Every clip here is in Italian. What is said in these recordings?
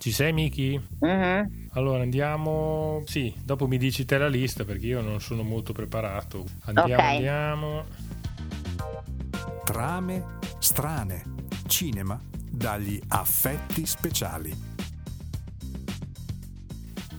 Ci sei Miki? Mhm. Allora andiamo. Sì, dopo mi dici te la lista perché io non sono molto preparato. Andiamo, Ok. andiamo. Trame strane. Cinema dagli affetti speciali.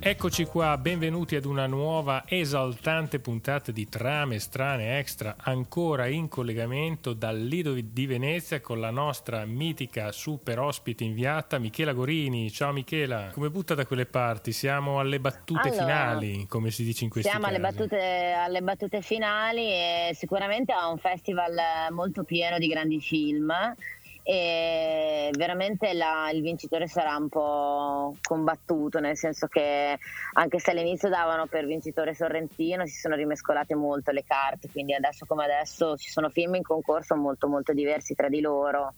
Eccoci qua, benvenuti ad una nuova esaltante puntata di Trame Strane Extra, ancora in collegamento dal Lido di Venezia con la nostra mitica super ospite inviata Michela Gorini. Ciao Michela, come butta da quelle parti? Siamo alle battute Allora, finali, come si dice in questi Siamo alle casi. battute, alle battute finali e sicuramente è un festival molto pieno di grandi film e veramente la- il vincitore sarà un po' combattuto, nel senso che anche se all'inizio davano per vincitore Sorrentino si sono rimescolate molto le carte, quindi adesso come adesso ci sono film in concorso molto molto diversi tra di loro.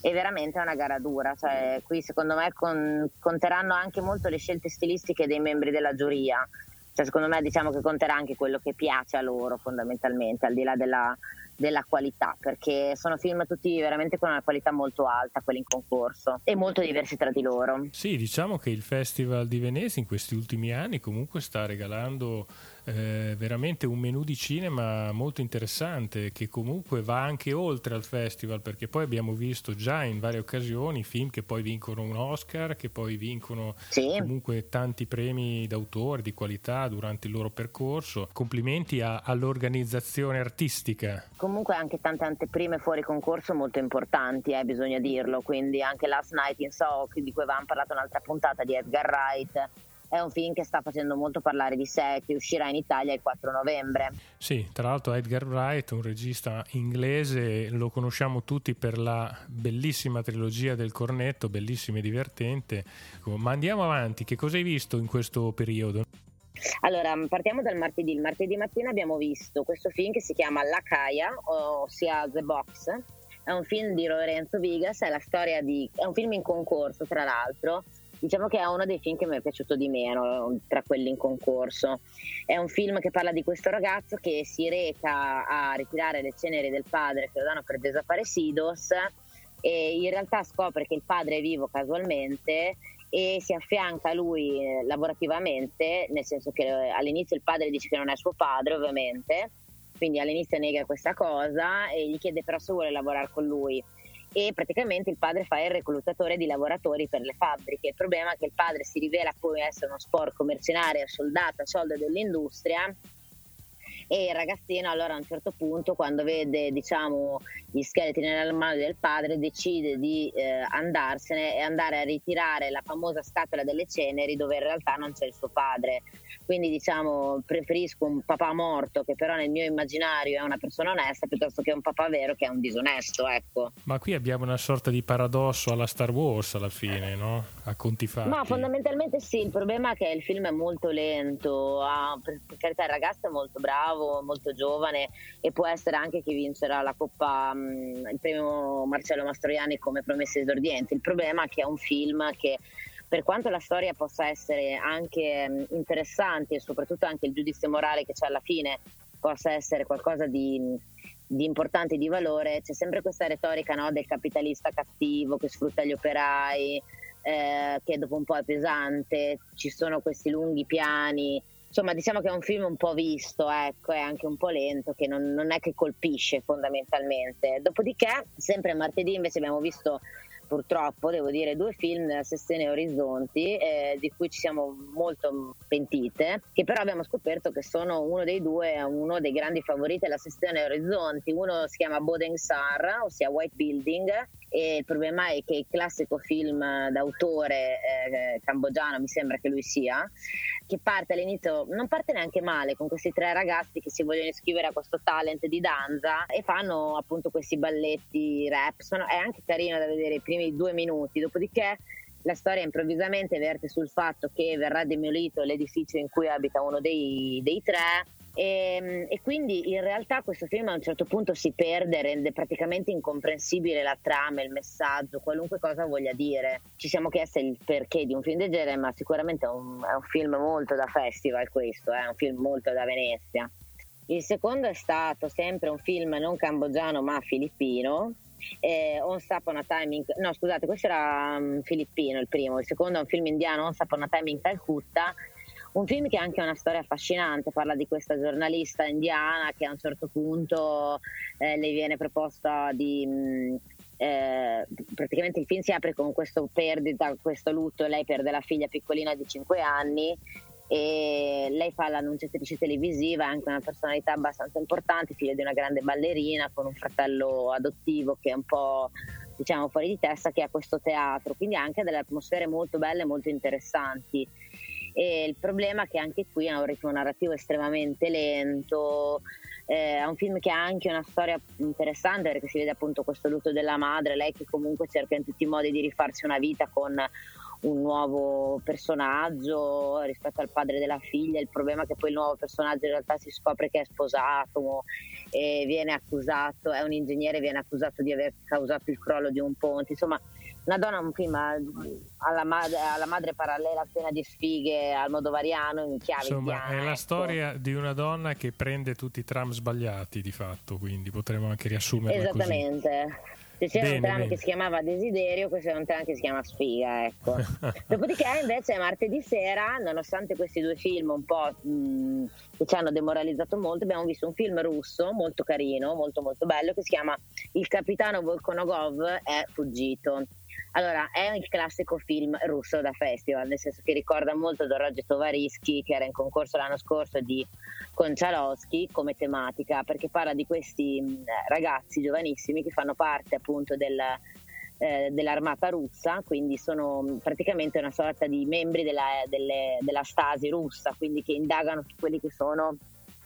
E veramente è una gara dura, cioè, qui secondo me con- conteranno anche molto le scelte stilistiche dei membri della giuria, cioè, secondo me diciamo che conterà anche quello che piace a loro fondamentalmente, al di là della, della qualità, perché sono film tutti veramente con una qualità molto alta, quelli in concorso, e molto diversi tra di loro. Sì, diciamo che il Festival di Venezia in questi ultimi anni comunque sta regalando eh, veramente un menù di cinema molto interessante che comunque va anche oltre al festival perché poi abbiamo visto già in varie occasioni film che poi vincono un Oscar, che poi vincono Sì. comunque tanti premi d'autore di qualità durante il loro percorso. Complimenti a- all'organizzazione artistica. Comunque anche tante anteprime fuori concorso molto importanti, eh, bisogna dirlo, quindi anche Last Night in Soho, di cui avevamo parlato un'altra puntata di Edgar Wright, è un film che sta facendo molto parlare di sé, che uscirà in Italia il 4 novembre. Sì, tra l'altro Edgar Wright, un regista inglese, lo conosciamo tutti per la bellissima trilogia del cornetto, bellissima e divertente. Ma andiamo avanti, che cosa hai visto in questo periodo? Allora, partiamo dal martedì. Il martedì mattina abbiamo visto questo film che si chiama La Caia, ossia The Box. È un film di Lorenzo Vigas, è la storia di... è un film in concorso tra l'altro. Diciamo che è uno dei film che mi è piaciuto di meno tra quelli in concorso. È un film che parla di questo ragazzo che si reca a ritirare le ceneri del padre che lo danno per desaparecidos e in realtà scopre che il padre è vivo casualmente e si affianca a lui eh, lavorativamente, nel senso che eh, all'inizio il padre dice che non è suo padre ovviamente, quindi all'inizio nega questa cosa e gli chiede però se vuole lavorare con lui e praticamente il padre fa il reclutatore di lavoratori per le fabbriche. Il problema è che il padre si rivela poi essere uno sporco mercenario soldato a soldo dell'industria e il ragazzino allora a un certo punto quando vede diciamo gli scheletri nella mano del padre decide di eh, andarsene e andare a ritirare la famosa scatola delle ceneri dove in realtà non c'è il suo padre quindi diciamo preferisco un papà morto che però nel mio immaginario è una persona onesta piuttosto che un papà vero che è un disonesto ecco Ma qui abbiamo una sorta di paradosso alla Star Wars alla fine, no? A conti fatti. Ma fondamentalmente sì, il problema è che il film è molto lento, ha- per per carità il ragazzo è molto bravo, molto giovane e può essere anche chi vincerà la Coppa, mh, il premio Marcello Mastroianni come promesse esordienti. Il problema è che è un film che per quanto la storia possa essere anche mh, interessante e soprattutto anche il giudizio morale che c'è alla fine possa essere qualcosa di, di importante di valore, c'è sempre questa retorica no, del capitalista cattivo che sfrutta gli operai, eh, che dopo un po' è pesante, ci sono questi lunghi piani. Insomma, diciamo che è un film un po' visto, ecco, è anche un po' lento, che non, non è che colpisce fondamentalmente. Dopodiché, sempre martedì invece abbiamo visto purtroppo, devo dire, due film della sessione Orizzonti, eh, di cui ci siamo molto pentite, che però abbiamo scoperto che sono uno dei due, uno dei grandi favoriti della sessione Orizzonti. Uno si chiama Bodeng Sar, ossia White Building, e il problema è che il classico film d'autore eh, cambogiano, mi sembra che lui sia, che parte all'inizio, non parte neanche male con questi tre ragazzi che si vogliono iscrivere a questo talent di danza e fanno appunto questi balletti rap, Sono- è anche carino da vedere i primi due minuti, dopodiché la storia improvvisamente verte sul fatto che verrà demolito l'edificio in cui abita uno dei, dei tre e, e quindi in realtà questo film a un certo punto si perde, rende praticamente incomprensibile la trama, il messaggio, qualunque cosa voglia dire. Ci siamo chiesti il perché di un film del genere, ma sicuramente è un, è un film molto da festival questo, è un film molto da Venezia. Il secondo è stato sempre un film non cambogiano ma filippino Eh, Once Upon a Time in... no scusate questo era um, filippino il primo il secondo è un film indiano Once Upon a Time in Calcutta un film che ha anche una storia affascinante, parla di questa giornalista indiana che a un certo punto eh, le viene proposta di... Mh, mm, eh, praticamente il film si apre con questo perdita, questo lutto, lei perde la figlia piccolina di 5 anni e lei fa l'annunciatrice televisiva, è anche una personalità abbastanza importante, figlia di una grande ballerina con un fratello adottivo che è un po' diciamo fuori di testa che ha questo teatro, quindi anche delle atmosfere molto belle e molto interessanti. E il problema è che anche qui ha un ritmo narrativo estremamente lento, eh, è un film che ha anche una storia interessante perché si vede appunto questo lutto della madre, lei che comunque cerca in tutti i modi di rifarsi una vita con un nuovo personaggio rispetto al padre della figlia. Il problema è che poi il nuovo personaggio in realtà si scopre che è sposato e viene accusato, è un ingegnere, viene accusato di aver causato il crollo di un ponte. Insomma, una donna un film alla, madre, alla madre parallela piena di sfighe al modo variano in chiave insomma indiana, è la ecco. storia di una donna che prende tutti i tram sbagliati di fatto quindi potremmo anche riassumerla esattamente così. Se c'era bene, un tram bene. che si chiamava Desiderio, questo è un tram che si chiama Sfiga, ecco. Dopodiché invece martedì sera, nonostante questi due film un po' mh, che ci hanno demoralizzato molto, abbiamo visto un film russo molto carino, molto molto bello, che si chiama Il capitano Volkonogov è fuggito. Allora, è il classico film russo da festival, nel senso che ricorda molto Doroggio Tovarischi, che era in concorso l'anno scorso di Konchalowski come tematica, perché parla di questi ragazzi giovanissimi che fanno parte appunto del, eh, dell'armata russa, quindi sono praticamente una sorta di membri della, delle, della Stasi russa, quindi che indagano su quelli che sono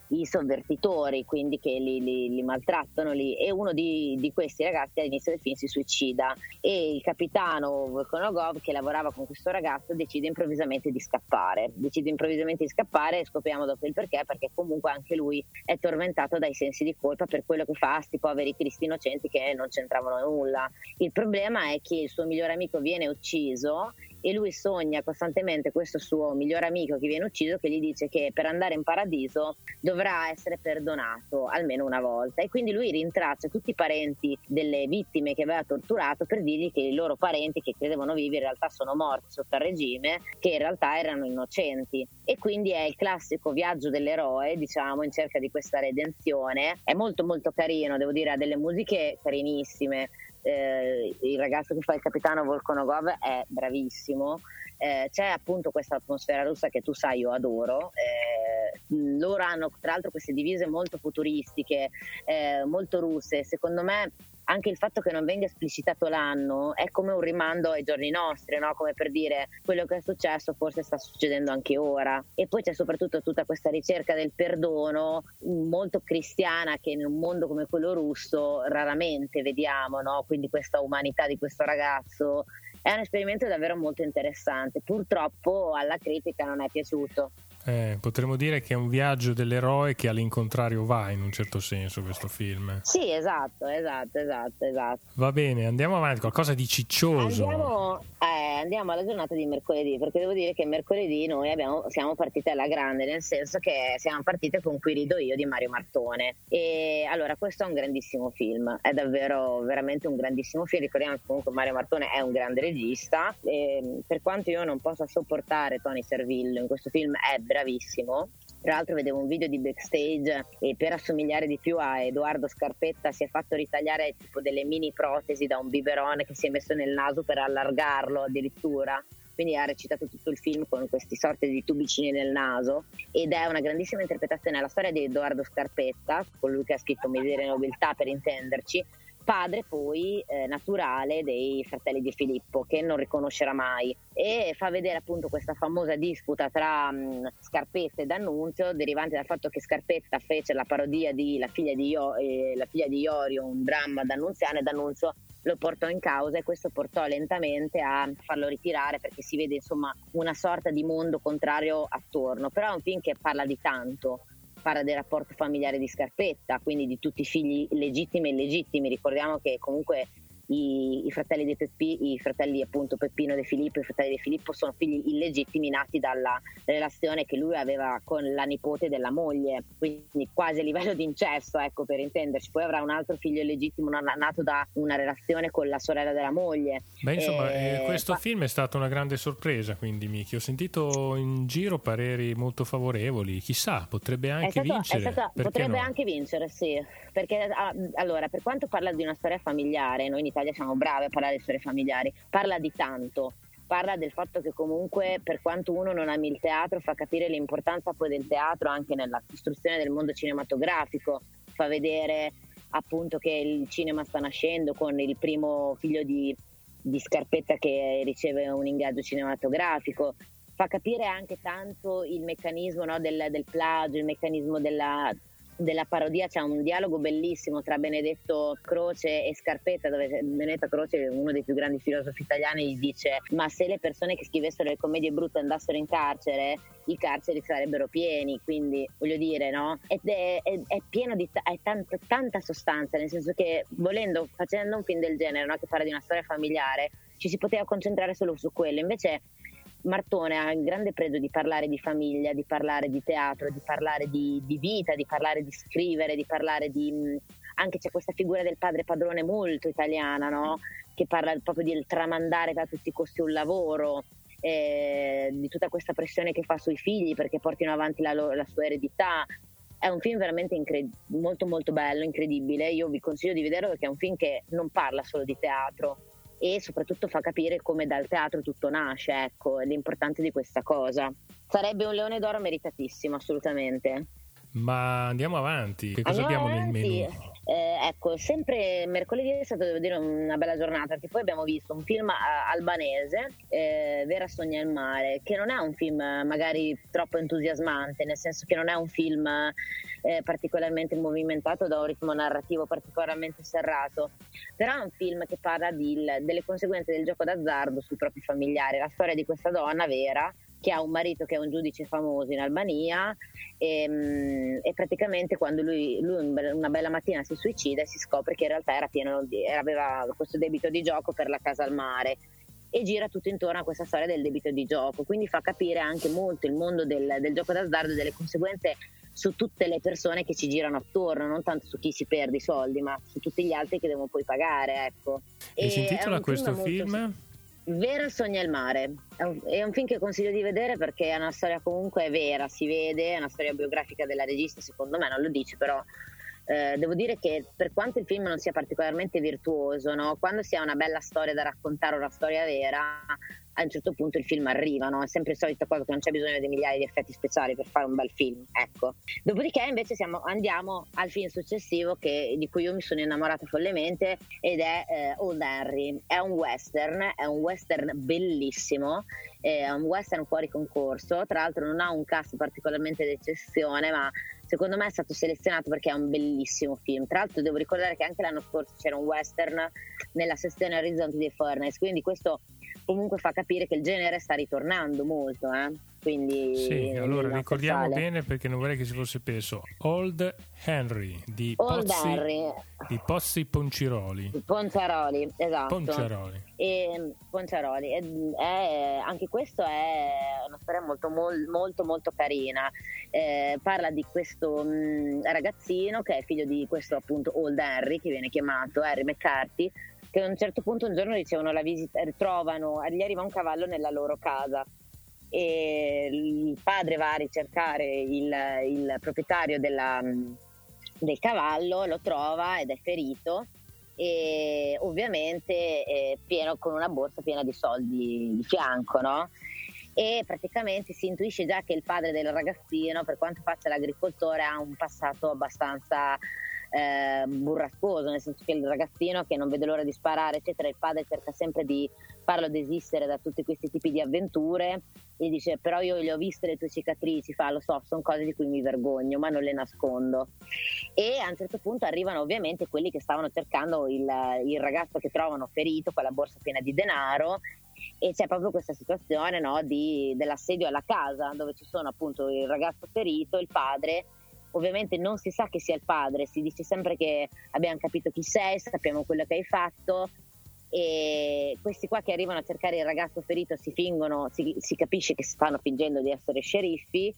i sovvertitori, quindi che li, li, li maltrattano lì. E uno di, di, questi ragazzi all'inizio del film si suicida e il capitano Volkonogov che lavorava con questo ragazzo decide improvvisamente di scappare. Decide improvvisamente di scappare e scopriamo dopo il perché, perché comunque anche lui è tormentato dai sensi di colpa per quello che fa a sti poveri cristi innocenti che non c'entravano nulla. Il problema è che il suo migliore amico viene ucciso e lui sogna costantemente questo suo migliore amico che viene ucciso che gli dice che per andare in paradiso dovrà essere perdonato almeno una volta. E quindi lui rintraccia tutti i parenti delle vittime che aveva torturato per dirgli che i loro parenti che credevano vivi in realtà sono morti sotto il regime che in realtà erano innocenti. E quindi è il classico viaggio dell'eroe diciamo in cerca di questa redenzione. È molto molto carino devo dire ha delle musiche carinissime eh, il ragazzo che fa il capitano Volkonogov è bravissimo. Eh, c'è appunto questa atmosfera russa che tu sai io adoro. Eh, loro hanno tra l'altro queste divise molto futuristiche, eh, molto russe. Secondo me anche il fatto che non venga esplicitato l'anno è come un rimando ai giorni nostri, no? come per dire quello che è successo forse sta succedendo anche ora. E poi c'è soprattutto tutta questa ricerca del perdono molto cristiana che in un mondo come quello russo raramente vediamo, no? quindi questa umanità di questo ragazzo. È un esperimento davvero molto interessante, purtroppo alla critica non è piaciuto. Eh, potremmo dire che è un viaggio dell'eroe che all'incontrario va in un certo senso questo film. Sì, esatto, esatto, esatto, esatto. Va bene, andiamo avanti, qualcosa di ciccioso. Andiamo, eh, andiamo alla giornata di mercoledì, perché devo dire che mercoledì noi abbiamo, siamo partite alla grande, nel senso che siamo partite con Qui rido io di Mario Martone. E allora, questo è un grandissimo film, è davvero veramente un grandissimo film. Ricordiamo che comunque Mario Martone è un grande regista. E, per quanto io non possa sopportare Tony Servillo in questo film, è bravissimo bravissimo. Tra l'altro vedevo un video di backstage e per assomigliare di più a Edoardo Scarpetta si è fatto ritagliare tipo delle mini protesi da un biberone che si è messo nel naso per allargarlo addirittura quindi ha recitato tutto il film con questi sorti di tubicini nel naso ed è una grandissima interpretazione alla storia di Edoardo Scarpetta, colui che ha scritto Miseria e Nobiltà per intenderci, padre poi eh, naturale dei fratelli di Filippo che non riconoscerà mai. E fa vedere appunto questa famosa disputa tra mh, mm, Scarpetta e D'Annunzio derivante dal fatto che Scarpetta fece la parodia di La figlia di, Io, eh, la figlia di Iorio, un dramma d'Annunziano e D'Annunzio lo portò in causa e questo portò lentamente a farlo ritirare perché si vede insomma una sorta di mondo contrario attorno. Però è un film che parla di tanto parla del rapporto familiare di Scarpetta, quindi di tutti i figli legittimi e illegittimi. Ricordiamo che comunque i, i, fratelli di Peppi, i fratelli appunto Peppino De Filippo e i fratelli De Filippo sono figli illegittimi nati dalla relazione che lui aveva con la nipote della moglie, quindi quasi a livello di incesto, ecco per intenderci. Poi avrà un altro figlio illegittimo nato da una relazione con la sorella della moglie. Beh, insomma, eh, questo fa... film è stata una grande sorpresa, quindi Miki. Ho sentito in giro pareri molto favorevoli. Chissà, potrebbe anche stato, vincere. Stato, potrebbe no? anche vincere, sì. Perché ah, allora, per quanto parla di una storia familiare, noi in Italia siamo bravi a parlare di storie familiari, parla di tanto. Parla del fatto che comunque per quanto uno non ami il teatro fa capire l'importanza poi del teatro anche nella costruzione del mondo cinematografico, fa vedere appunto che il cinema sta nascendo con il primo figlio di, di Scarpetta che riceve un ingaggio cinematografico, fa capire anche tanto il meccanismo no, del, del plagio, il meccanismo della, della parodia c'è un dialogo bellissimo tra Benedetto Croce e Scarpetta dove Benedetto Croce, uno dei più grandi filosofi italiani, gli dice ma se le persone che scrivessero le commedie brutte andassero in carcere i carceri sarebbero pieni, quindi voglio dire, no? Ed è, è, è pieno di t- è tanta, tanta sostanza, nel senso che volendo, facendo un film del genere, no? che parla di una storia familiare, ci si poteva concentrare solo su quello, invece Martone ha il grande pregio di parlare di famiglia, di parlare di teatro, di parlare di, di vita, di parlare di scrivere, di parlare di... anche c'è questa figura del padre padrone molto italiana, no? che parla proprio di tramandare a tutti i costi un lavoro, eh, di tutta questa pressione che fa sui figli perché portino avanti la, la sua eredità. È un film veramente incred- molto molto bello, incredibile. Io vi consiglio di vederlo perché è un film che non parla solo di teatro, e soprattutto fa capire come dal teatro tutto nasce, ecco, l'importanza di questa cosa. Sarebbe un leone d'oro meritatissimo, assolutamente. Ma andiamo avanti, che cosa andiamo abbiamo avanti. nel menù? Eh, ecco, sempre mercoledì è stata devo dire una bella giornata perché poi abbiamo visto un film albanese, eh, Vera Sogna il mare, che non è un film magari troppo entusiasmante, nel senso che non è un film eh, particolarmente movimentato da un ritmo narrativo particolarmente serrato, però è un film che parla di, delle conseguenze del gioco d'azzardo sui propri familiari, la storia di questa donna vera che ha un marito che è un giudice famoso in Albania e, ehm, e praticamente quando lui, lui, una bella mattina si suicida e si scopre che in realtà era pieno di, aveva questo debito di gioco per la casa al mare e gira tutto intorno a questa storia del debito di gioco, quindi fa capire anche molto il mondo del, del gioco d'azzardo e delle conseguenze su tutte le persone che ci girano attorno, non tanto su chi si perde i soldi, ma su tutti gli altri che devono poi pagare. Ecco. E, e si intitola questo film? film? Vera sogna il mare. È un, è un, film che consiglio di vedere perché è una storia comunque vera, si vede, è una storia biografica della regista, secondo me non lo dice, però eh, devo dire che per quanto il film non sia particolarmente virtuoso, no? quando si ha una bella storia da raccontare, una storia vera, a un certo punto il film arriva, no? è sempre la solita cosa che non c'è bisogno di migliaia di effetti speciali per fare un bel film. Ecco. Dopodiché invece siamo, andiamo al film successivo che, di cui io mi sono innamorata follemente ed è eh, Old Henry. È un western, è un western bellissimo, è un western fuori concorso, tra l'altro non ha un cast particolarmente d'eccezione, ma secondo me è stato selezionato perché è un bellissimo film. Tra l'altro devo ricordare che anche l'anno scorso c'era un western nella sezione Orizzonti dei Furnace, quindi questo comunque fa capire che il genere sta ritornando molto. Eh? Quindi, sì, allora ricordiamo sale. bene perché non vorrei che si fosse perso Old Henry di, Old Pozzi, Henry. di Pozzi Ponciroli. Ponciaroli, esatto. Ponciaroli. E, Ponciaroli. E, è, anche questo è una storia molto, molto, molto carina. Eh, parla di questo mh, mm, ragazzino che è figlio di questo appunto Old Henry, che viene chiamato Harry McCarthy, che a un certo punto un giorno ricevono la visita, trovano, gli arriva un cavallo nella loro casa e il padre va a ricercare il, il proprietario della, del cavallo, lo trova ed è ferito e ovviamente è pieno con una borsa piena di soldi di fianco, no? E praticamente si intuisce già che il padre del ragazzino, per quanto faccia l'agricoltore, ha un passato abbastanza eh, burrascoso, nel senso che il ragazzino che non vede l'ora di sparare, eccetera, il padre cerca sempre di farlo desistere da tutti questi tipi di avventure e dice però io le ho viste le tue cicatrici, fa lo so, sono cose di cui mi vergogno, ma non le nascondo. E a un certo punto arrivano ovviamente quelli che stavano cercando il, il ragazzo che trovano ferito con la borsa piena di denaro e c'è proprio questa situazione no, di, dell'assedio alla casa dove ci sono appunto il ragazzo ferito, il padre ovviamente non si sa che sia il padre, si dice sempre che abbiamo capito chi sei, sappiamo quello che hai fatto e questi qua che arrivano a cercare il ragazzo ferito si fingono, si, si capisce che stanno fingendo di essere sceriffi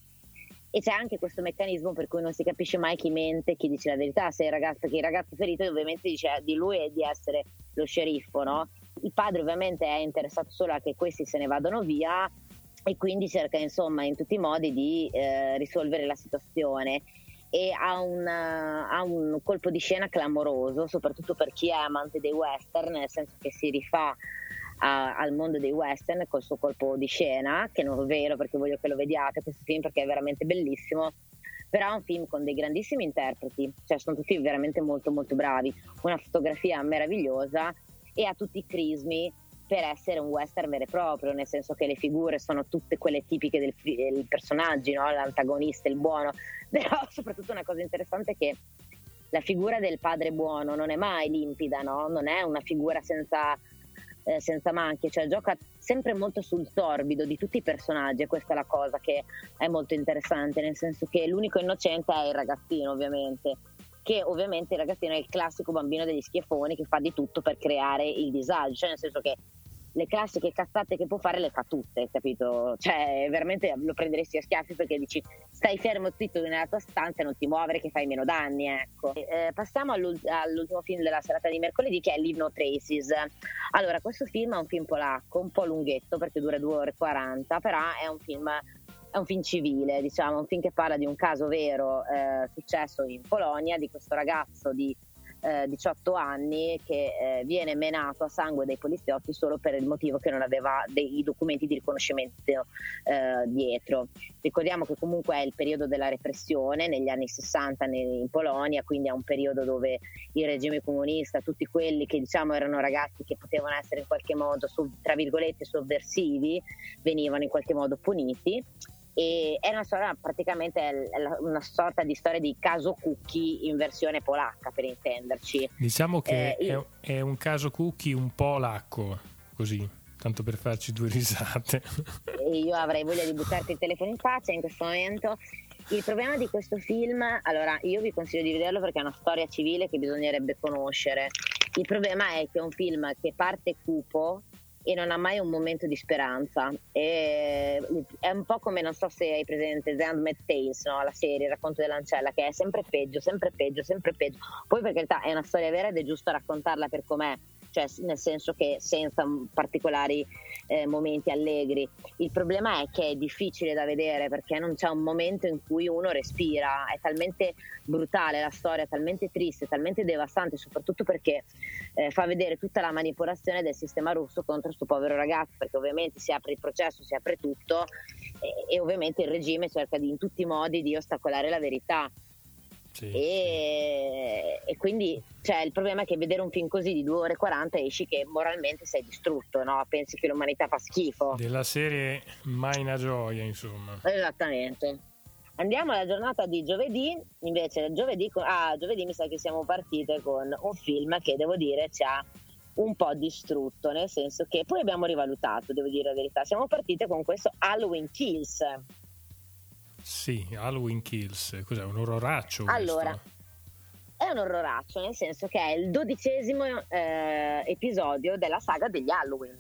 e c'è anche questo meccanismo per cui non si capisce mai chi mente, chi dice la verità, se il ragazzo, che il ragazzo ferito ovviamente dice di lui e di essere lo sceriffo, no? Il padre ovviamente è interessato solo a che questi se ne vadano via e quindi cerca insomma in tutti i modi di eh, risolvere la situazione e ha, una, ha, un colpo di scena clamoroso, soprattutto per chi è amante dei western, nel senso che si rifà a, al mondo dei western col suo colpo di scena, che non è vero perché voglio che lo vediate questo film perché è veramente bellissimo, però è un film con dei grandissimi interpreti, cioè sono tutti veramente molto molto bravi, una fotografia meravigliosa e ha tutti i crismi per essere un western vero e proprio, nel senso che le figure sono tutte quelle tipiche del, del personaggio, no? l'antagonista, il buono, però soprattutto una cosa interessante è che la figura del padre buono non è mai limpida, no? non è una figura senza, eh, senza macchie, cioè gioca sempre molto sul torbido di tutti i personaggi e questa è la cosa che è molto interessante, nel senso che l'unico innocente è il ragazzino ovviamente che ovviamente il ragazzino è il classico bambino degli schiaffoni che fa di tutto per creare il disagio, cioè nel senso che le classiche cazzate che può fare le fa tutte, capito? Cioè, veramente lo prenderesti a schiaffi perché dici stai fermo zitto nella tua stanza e non ti muovere che fai meno danni, ecco. Eh, passiamo all'ultimo film della serata di mercoledì che è Live No Traces. Allora, questo film è un film polacco, un po' lunghetto perché dura 2 ore e 40, però è un film è un film civile, diciamo, un film che parla di un caso vero eh, successo in Polonia di questo ragazzo di eh, 18 anni che eh, viene menato a sangue dai poliziotti solo per il motivo che non aveva dei documenti di riconoscimento eh, dietro. Ricordiamo che comunque è il periodo della repressione negli anni 60 in Polonia, quindi è un periodo dove il regime comunista, tutti quelli che diciamo erano ragazzi che potevano essere in qualche modo, tra virgolette, sovversivi, venivano in qualche modo puniti e è una storia praticamente una sorta di storia di caso Cookie in versione polacca per intenderci. Diciamo che eh, io... è, un caso Cookie un po' lacco così tanto per farci due risate. Io avrei voglia di buttarti il telefono in faccia in questo momento. Il problema di questo film allora io vi consiglio di vederlo perché è una storia civile che bisognerebbe conoscere. Il problema è che è un film che parte cupo e non ha mai un momento di speranza. E è un po' come, non so se hai presente The Handmaid's Tales, no? la serie, il racconto dell'ancella, che è sempre peggio, sempre peggio, sempre peggio. Poi per carità è una storia vera ed è giusto raccontarla per com'è, cioè nel senso che senza particolari eh, momenti allegri. Il problema è che è difficile da vedere perché non c'è un momento in cui uno respira, è talmente brutale la storia, talmente triste, talmente devastante, soprattutto perché eh, fa vedere tutta la manipolazione del sistema russo contro questo povero ragazzo, perché ovviamente si apre il processo, si apre tutto e, e ovviamente il regime cerca di, in tutti i modi di ostacolare la verità. Sì, e, sì. e, quindi cioè, il problema è che vedere un film così di 2 ore e 40 esci che moralmente sei distrutto, no? pensi che l'umanità fa schifo. Della serie mai una gioia, insomma. Esattamente. Andiamo alla giornata di giovedì, invece giovedì, ah, giovedì mi sa che siamo partite con un film che devo dire ci ha un po' distrutto, nel senso che poi abbiamo rivalutato, devo dire la verità. Siamo partite con questo Halloween Kills sì, Halloween Kills, cos'è? Un orroraccio? Allora, è un orroraccio, nel senso che è il dodicesimo eh, episodio della saga degli Halloween.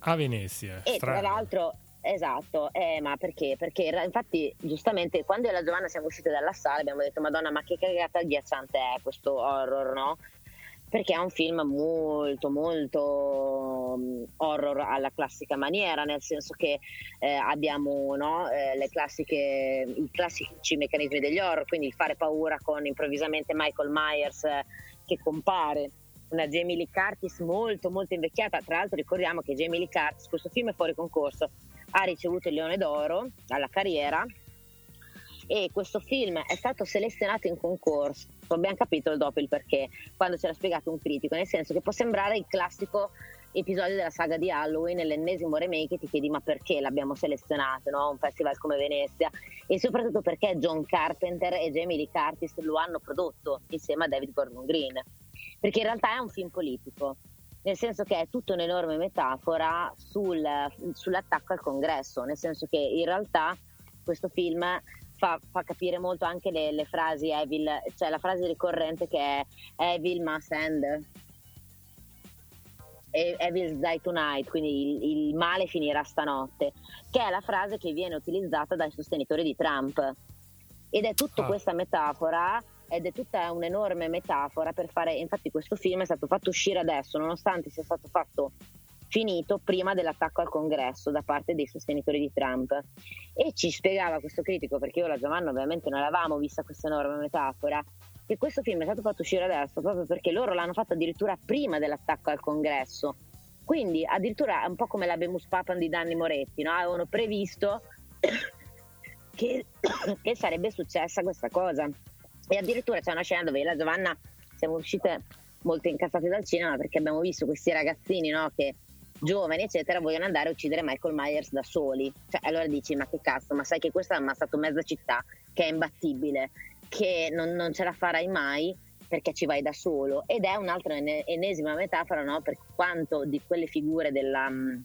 A Venezia. E strano. tra l'altro, esatto, eh, ma perché? Perché infatti, giustamente, quando io e la Giovanna siamo uscite dalla sala abbiamo detto, Madonna, ma che cagata agghiacciante è questo horror, no? Perché è un film molto molto mm, horror alla classica maniera, nel senso che eh, abbiamo no, eh, classiche, i classici meccanismi degli horror, quindi il fare paura con improvvisamente Michael Myers eh, che compare, una Jamie Lee Curtis molto molto invecchiata, tra l'altro ricordiamo che Jamie Lee Curtis, questo film è fuori concorso, ha ricevuto il Leone d'Oro alla carriera e questo film è stato selezionato in concorso, abbiamo capito dopo il perché, quando ce l'ha spiegato un critico, nel senso che può sembrare il classico episodio della saga di Halloween, l'ennesimo remake, ti chiedi ma perché l'abbiamo selezionato, no? un festival come Venezia, e soprattutto perché John Carpenter e Jamie Lee Curtis lo hanno prodotto insieme a David Gordon Green, perché in realtà è un film politico, nel senso che è tutta un'enorme metafora sul, sull'attacco al congresso, nel senso che in realtà questo film fa, fa, capire molto anche le, le, frasi Evil, cioè la frase ricorrente che è Evil must end. Evil's Die Tonight, quindi il, il, male finirà stanotte, che è la frase che viene utilizzata dai sostenitori di Trump. Ed è tutta ah. questa metafora, ed è tutta un'enorme metafora per fare, infatti questo film è stato fatto uscire adesso, nonostante sia stato fatto finito prima dell'attacco al congresso da parte dei sostenitori di Trump. E ci spiegava questo critico, perché io e la Giovanna ovviamente non avevamo vista questa enorme metafora, che questo film è stato fatto uscire adesso proprio perché loro l'hanno fatto addirittura prima dell'attacco al congresso. Quindi addirittura è un po' come la Bemus Papan di Danni Moretti, no? avevano previsto che, che sarebbe successa questa cosa. E addirittura c'è una scena dove la Giovanna siamo uscite molto incazzate dal cinema perché abbiamo visto questi ragazzini no, che giovani eccetera vogliono andare a uccidere Michael Myers da soli cioè, allora dici ma che cazzo ma sai che questo ha ammazzato mezza città che è imbattibile che non, non, ce la farai mai perché ci vai da solo ed è un'altra ennesima metafora no? per quanto di quelle figure della, mm,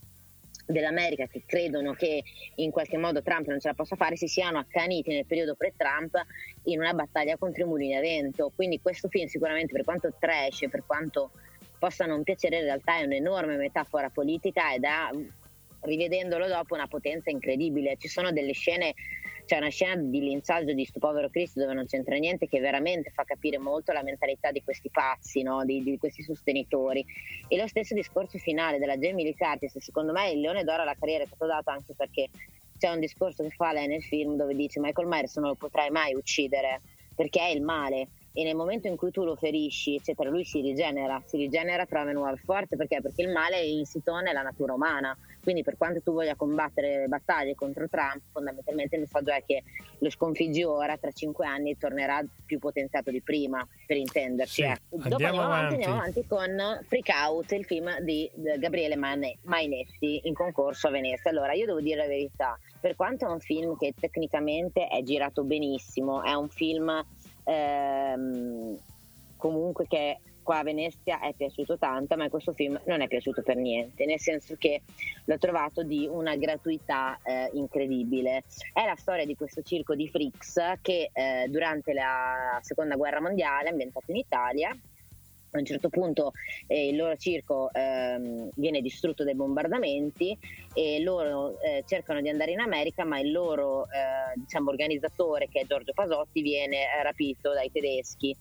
dell'America che credono che in qualche modo Trump non ce la possa fare si siano accaniti nel periodo pre-Trump in una battaglia contro i mulini a vento quindi questo film sicuramente per quanto trash per quanto possa non piacere in realtà è un'enorme metafora politica ed ha rivedendolo dopo una potenza incredibile ci sono delle scene c'è una scena di linciaggio di sto povero Cristo dove non c'entra niente che veramente fa capire molto la mentalità di questi pazzi, no? di, di, questi sostenitori. E lo stesso discorso finale della Jamie Lee Curtis, secondo me il Leone d'Oro alla carriera è stato dato anche perché c'è un discorso che fa lei nel film dove dice Michael Myers non lo potrai mai uccidere perché è il male e nel momento in cui tu lo ferisci, eccetera, lui si rigenera, si rigenera, trova nuove forze perché? Perché il male è insito nella natura umana. Quindi per quanto tu voglia combattere battaglie contro Trump, fondamentalmente il messaggio è che lo sconfiggi ora, tra cinque anni tornerà più potenziato di prima, per intenderci. Sì, eh. Dopo andiamo avanti. andiamo avanti con Freak Out, il film di Gabriele Mainetti in concorso a Venezia. Allora, io devo dire la verità, per quanto è un film che tecnicamente è girato benissimo, è un film ehm, comunque che qua a Venezia è piaciuto tanto, ma questo film non è piaciuto per niente, nel senso che l'ho trovato di una gratuità eh, incredibile. È la storia di questo circo di freaks che eh, durante la seconda guerra mondiale, ambientato in Italia, a un certo punto eh, il loro circo ehm, viene distrutto dai bombardamenti e loro eh, cercano di andare in America ma il loro eh, diciamo, organizzatore che è Giorgio Pasotti viene rapito dai tedeschi.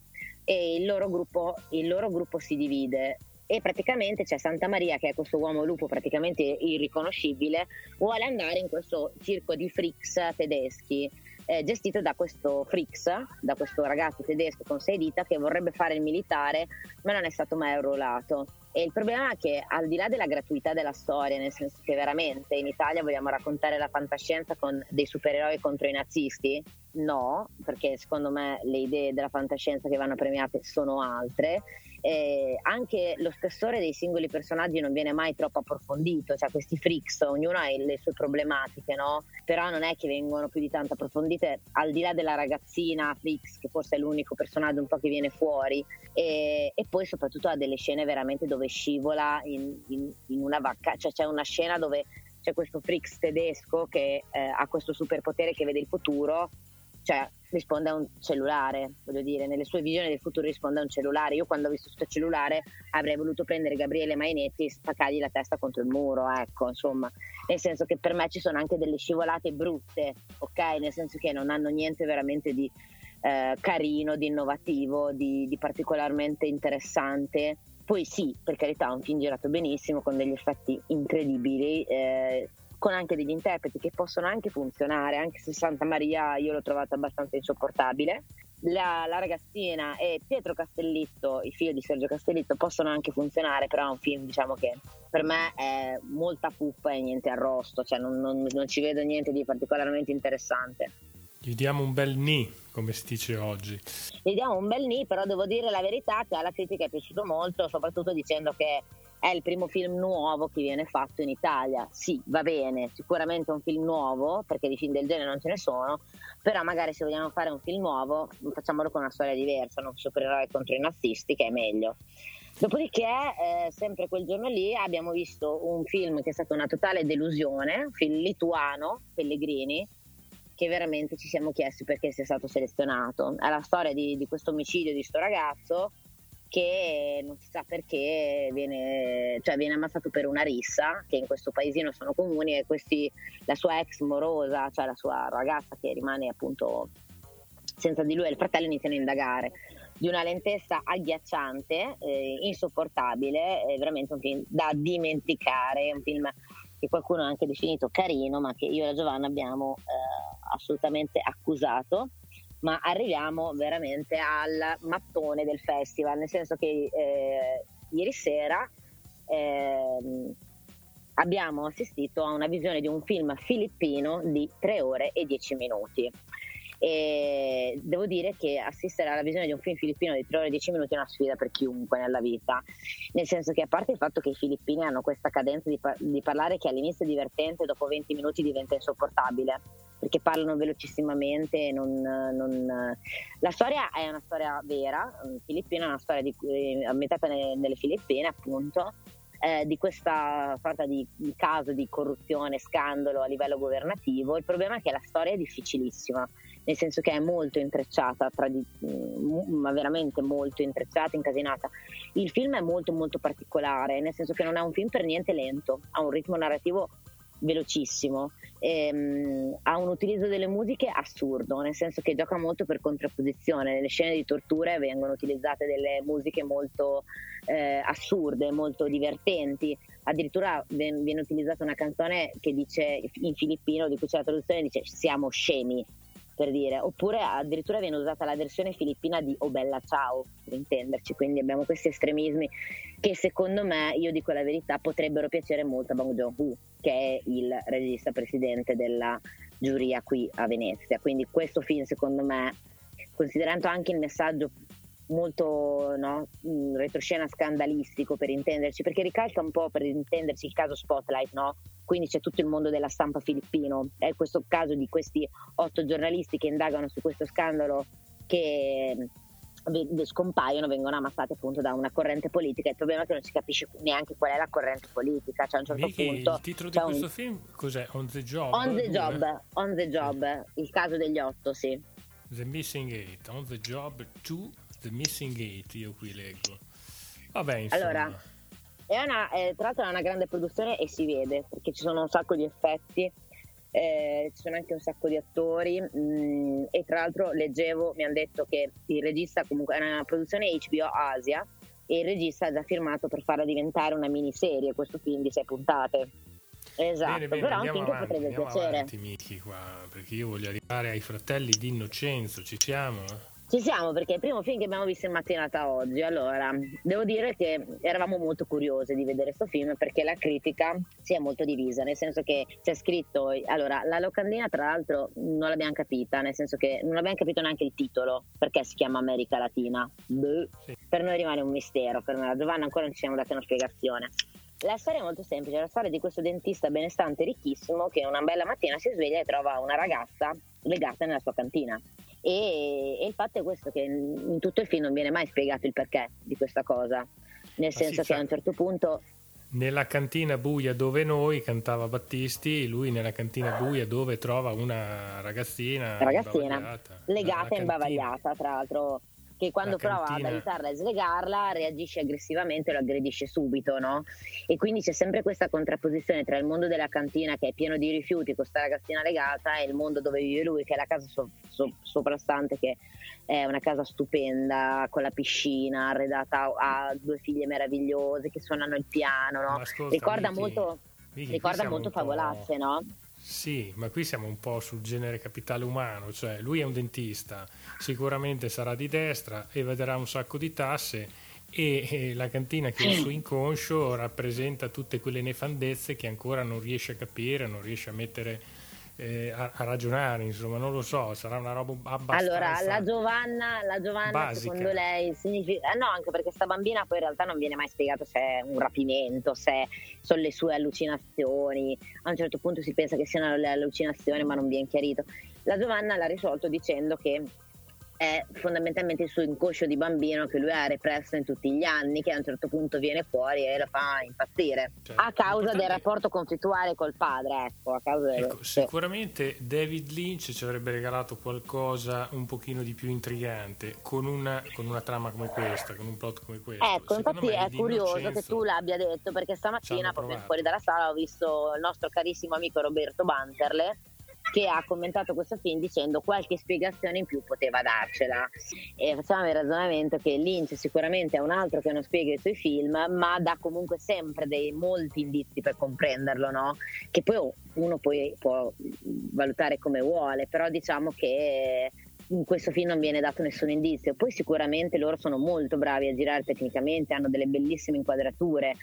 E il loro gruppo, il loro gruppo si divide. E praticamente c'è Santa Maria che è questo uomo lupo praticamente irriconoscibile vuole andare in questo circo di freaks tedeschi eh, gestito da questo Frix, da questo ragazzo tedesco con sei dita che vorrebbe fare il militare ma non è stato mai arruolato. E il problema è che al di là della gratuità della storia, nel senso che veramente in Italia vogliamo raccontare la fantascienza con dei supereroi contro i nazisti, no, perché secondo me le idee della fantascienza che vanno premiate sono altre eh, anche lo spessore dei singoli personaggi non viene mai troppo approfondito, cioè questi freaks, ognuno ha le sue problematiche, no? Però non è che vengono più di tanto approfondite, al di là della ragazzina freaks, che forse è l'unico personaggio un po' che viene fuori, e, e poi soprattutto ha delle scene veramente dove scivola in, in, in una vacca, cioè c'è una scena dove c'è questo freaks tedesco che eh, ha questo superpotere che vede il futuro cioè risponde a un cellulare, voglio dire, nelle sue visioni del futuro risponde a un cellulare. Io quando ho visto questo cellulare avrei voluto prendere Gabriele Mainetti e spaccargli la testa contro il muro, ecco, insomma, nel senso che per me ci sono anche delle scivolate brutte, ok? Nel senso che non hanno niente veramente di eh, carino, di innovativo, di, di particolarmente interessante. Poi sì, per carità, un film girato benissimo con degli effetti incredibili. Eh, con anche degli interpreti che possono anche funzionare, anche se Santa Maria io l'ho trovata abbastanza insopportabile. La, la, ragazzina e Pietro Castellitto, il figlio di Sergio Castellitto, possono anche funzionare, però è un film diciamo che per me è molta puppa e niente arrosto, cioè non, non, non ci vedo niente di particolarmente interessante. Gli diamo un bel ni, come si dice oggi. Gli diamo un bel ni, però devo dire la verità che alla critica è piaciuto molto, soprattutto dicendo che è il primo film nuovo che viene fatto in Italia. Sì, va bene, sicuramente un film nuovo, perché di film del genere non ce ne sono, però magari se vogliamo fare un film nuovo facciamolo con una storia diversa, non supereroi contro i nazisti, che è meglio. Dopodiché, eh, sempre quel giorno lì, abbiamo visto un film che è stata una totale delusione, un film lituano, Pellegrini, che veramente ci siamo chiesti perché sia stato selezionato. È la storia di, di questo omicidio di questo ragazzo che non si sa perché viene, cioè viene ammazzato per una rissa, che in questo paesino sono comuni, e questi, la sua ex morosa, cioè la sua ragazza che rimane appunto senza di lui e il fratello iniziano a indagare di una lentezza agghiacciante, eh, insopportabile, è veramente un film da dimenticare, un film che qualcuno ha anche definito carino, ma che io e la Giovanna abbiamo eh, assolutamente accusato. Ma arriviamo veramente al mattone del festival, nel senso che eh, ieri sera ehm, abbiamo assistito a una visione di un film filippino di 3 ore e 10 minuti. E devo dire che assistere alla visione di un film filippino di 3 ore e 10 minuti è una sfida per chiunque nella vita, nel senso che a parte il fatto che i filippini hanno questa cadenza di, par- di parlare che all'inizio è divertente, dopo 20 minuti diventa insopportabile perché parlano velocissimamente. Non, non... La storia è una storia vera, filippina è una storia di, eh, ambientata nelle, Filippine, appunto, eh, di questa sorta di, di, caso di corruzione, scandalo a livello governativo. Il problema è che la storia è difficilissima nel senso che è molto intrecciata, di, mm, ma veramente molto intrecciata, incasinata. Il film è molto molto particolare, nel senso che non è un film per niente lento, ha un ritmo narrativo velocissimo, ehm, ha un utilizzo delle musiche assurdo, nel senso che gioca molto per contrapposizione, nelle scene di torture vengono utilizzate delle musiche molto eh, assurde, molto divertenti, addirittura viene utilizzata una canzone che dice in filippino, di cui c'è la traduzione, dice siamo scemi, per dire, oppure addirittura viene usata la versione filippina di O Bella Ciao, per intenderci, quindi abbiamo questi estremismi che secondo me, io dico la verità, potrebbero piacere molto a Bong Joon-ho, che è il regista presidente della giuria qui a Venezia, quindi questo film secondo me, considerando anche il messaggio molto no, retroscena scandalistico per intenderci, perché ricalca un po' per intenderci il caso Spotlight, no? quindi c'è tutto il mondo della stampa filippino. È questo caso di questi otto giornalisti che indagano su questo scandalo che mm, scompaiono, vengono ammazzati appunto da una corrente politica. Il problema è che non si capisce neanche qual è la corrente politica. Cioè, a un certo Vicky, punto, il titolo di questo un... film cos'è? On the Job? On the Job, on the job il caso degli otto, sì. The Missing Eight, On the Job to The Missing Eight, io qui leggo. Vabbè, insomma. Allora, è una, eh, tra l'altro è una grande produzione e si vede perché ci sono un sacco di effetti, eh, ci sono anche un sacco di attori mh, mm, e tra l'altro leggevo, mi hanno detto che il regista comunque è una produzione HBO Asia e il regista ha già firmato per farla diventare una miniserie, questo film di sei puntate. Esatto, bene, bene, però anche avanti, potrebbe piacere. Avanti, Miki, qua, perché io voglio arrivare ai fratelli di Innocenzo, ci siamo? Eh? Ci siamo perché è il primo film che abbiamo visto in mattinata oggi. Allora, devo dire che eravamo molto curiosi di vedere questo film perché la critica si è molto divisa, nel senso che c'è scritto. Allora, la locandina, tra l'altro, non l'abbiamo capita, nel senso che non abbiamo capito neanche il titolo perché si chiama America Latina. Sì. Per noi rimane un mistero, per me la Giovanna ancora non ci siamo dati una spiegazione. La storia è molto semplice, è la storia di questo dentista benestante ricchissimo che una bella mattina si sveglia e trova una ragazza legata nella sua cantina e, e, il fatto è questo che in tutto il film non viene mai spiegato il perché di questa cosa, nel senso sì, che cioè, a un certo punto... Nella cantina buia dove noi cantava Battisti, lui nella cantina buia dove trova una ragazzina, ragazzina legata e imbavagliata, tra l'altro che quando prova ad aiutarla a slegarla reagisce aggressivamente e lo aggredisce subito, no? E quindi c'è sempre questa contrapposizione tra il mondo della cantina che è pieno di rifiuti con questa ragazzina legata e il mondo dove vive lui che è la casa so- so- soprastante che è una casa stupenda con la piscina arredata a due figlie meravigliose che suonano il piano, no? Ascolta, ricorda Vicky, molto, Vicky, ricorda molto favolacce, no? Sì, ma qui siamo un po' sul genere capitale umano, cioè lui è un dentista, sicuramente sarà di destra e vedrà un sacco di tasse e, la cantina che è il suo inconscio rappresenta tutte quelle nefandezze che ancora non riesce a capire, non riesce a mettere eh, a, a, ragionare, insomma, non lo so, sarà una roba abbastanza Allora, la Giovanna, la Giovanna secondo lei significa no, anche perché sta bambina poi in realtà non viene mai spiegato se è un rapimento, se sono le sue allucinazioni. A un certo punto si pensa che siano le allucinazioni, ma non viene chiarito. La Giovanna l'ha risolto dicendo che è fondamentalmente il suo inconscio di bambino che lui ha represso in tutti gli anni, che a un certo punto viene fuori e lo fa impazzire. Cioè, a causa del rapporto conflittuale col padre, ecco. A causa ecco del... Sicuramente David Lynch ci avrebbe regalato qualcosa un pochino di più intrigante con una, con una trama come questa, con un plot come questo. Ecco, Secondo infatti è curioso che tu l'abbia detto perché stamattina proprio fuori dalla sala ho visto il nostro carissimo amico Roberto Banterle che ha commentato questo film dicendo qualche spiegazione in più poteva darcela e facciamo il ragionamento che Lynch sicuramente è un altro che non spiega i suoi film ma dà comunque sempre dei molti indizi per comprenderlo no? che poi uno poi può valutare come vuole però diciamo che in questo film non viene dato nessun indizio. Poi sicuramente loro sono molto bravi a girare tecnicamente, hanno delle bellissime inquadrature,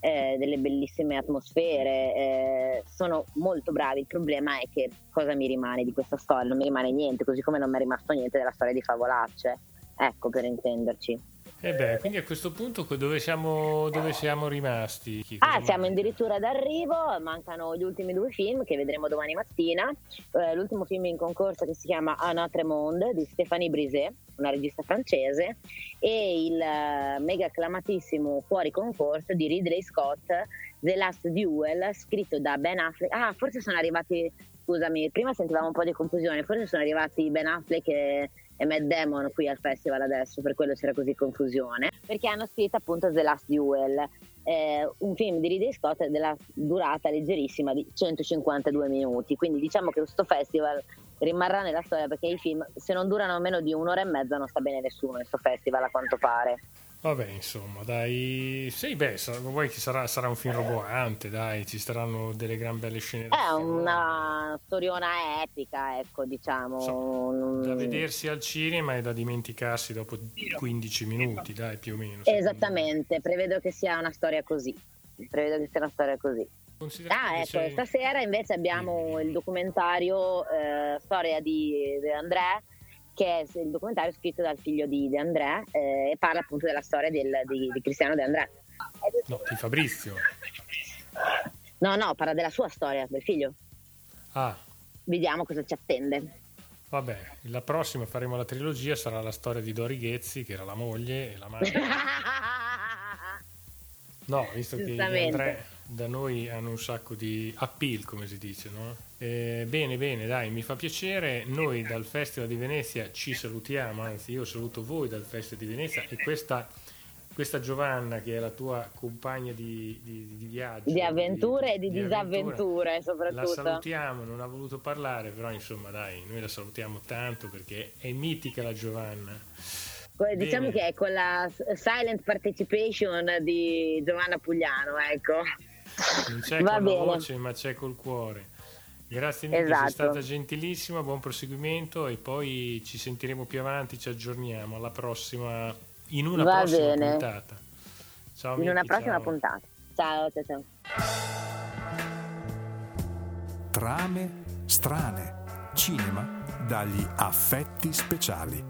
eh, delle bellissime atmosfere, eh, sono molto bravi. Il problema è che cosa mi rimane di questa storia? Non mi rimane niente, così come non mi è rimasto niente della storia di Favolacce. Ecco, per intenderci. E eh beh, quindi a questo punto dove siamo, dove siamo rimasti? Ah, siamo addirittura d'arrivo, mancano gli ultimi due film che vedremo domani mattina. Eh, l'ultimo film in concorso che si chiama Un autre monde di Stéphanie Brisé, una regista francese, e il uh, mega acclamatissimo fuori concorso di Ridley Scott, The Last Duel, scritto da Ben Affleck. Ah, forse sono arrivati, scusami, prima sentivamo un po' di confusione, forse sono arrivati Ben Affleck e e Matt Damon qui al festival adesso, per quello c'era così confusione, perché hanno scritto appunto The Last Duel, eh, un film di Ridley Scott della durata leggerissima di 152 minuti, quindi diciamo che questo festival rimarrà nella storia perché i film se non durano meno di un'ora e mezza non sta bene nessuno in questo festival a quanto pare. Vabbè, insomma, dai. Sì, beh, vuoi che sarà, sarà, un film roboante, dai, ci saranno delle gran belle scene. È una storiona epica, ecco, diciamo. So, da vedersi al cinema e da dimenticarsi dopo 15 minuti, dai, più o meno. Esattamente, prevedo che sia una storia così. Prevedo che sia una storia così. Ah, ecco, sei... stasera invece abbiamo il documentario eh, Storia di, di André che è il documentario scritto dal figlio di De André eh, e parla appunto della storia del, di, di, Cristiano De André. No, di Fabrizio. No, no, parla della sua storia, del figlio. Ah. Vediamo cosa ci attende. Vabbè, la prossima faremo la trilogia, sarà la storia di Dori Ghezzi, che era la moglie e la madre. no, visto che André da noi hanno un sacco di appeal, come si dice, no? Eh, bene, bene, dai, mi fa piacere. Noi dal Festival di Venezia ci salutiamo, anzi io saluto voi dal Festival di Venezia e questa, questa Giovanna che è la tua compagna di, di, di viaggio. Di avventure di, e di, disavventure soprattutto. La salutiamo, non ha voluto parlare, però insomma dai, noi la salutiamo tanto perché è mitica la Giovanna. Diciamo Bene. che è con la silent participation di Giovanna Pugliano, ecco. Non c'è Va con bene. la voce, ma c'è col cuore. Grazie mille, esatto. sei stata gentilissima, buon proseguimento e poi ci sentiremo più avanti, ci aggiorniamo alla prossima, in una Va prossima bene. puntata. Ciao, in Miki, una prossima ciao. puntata. Ciao, ciao, ciao. Trame strane, cinema dagli affetti speciali.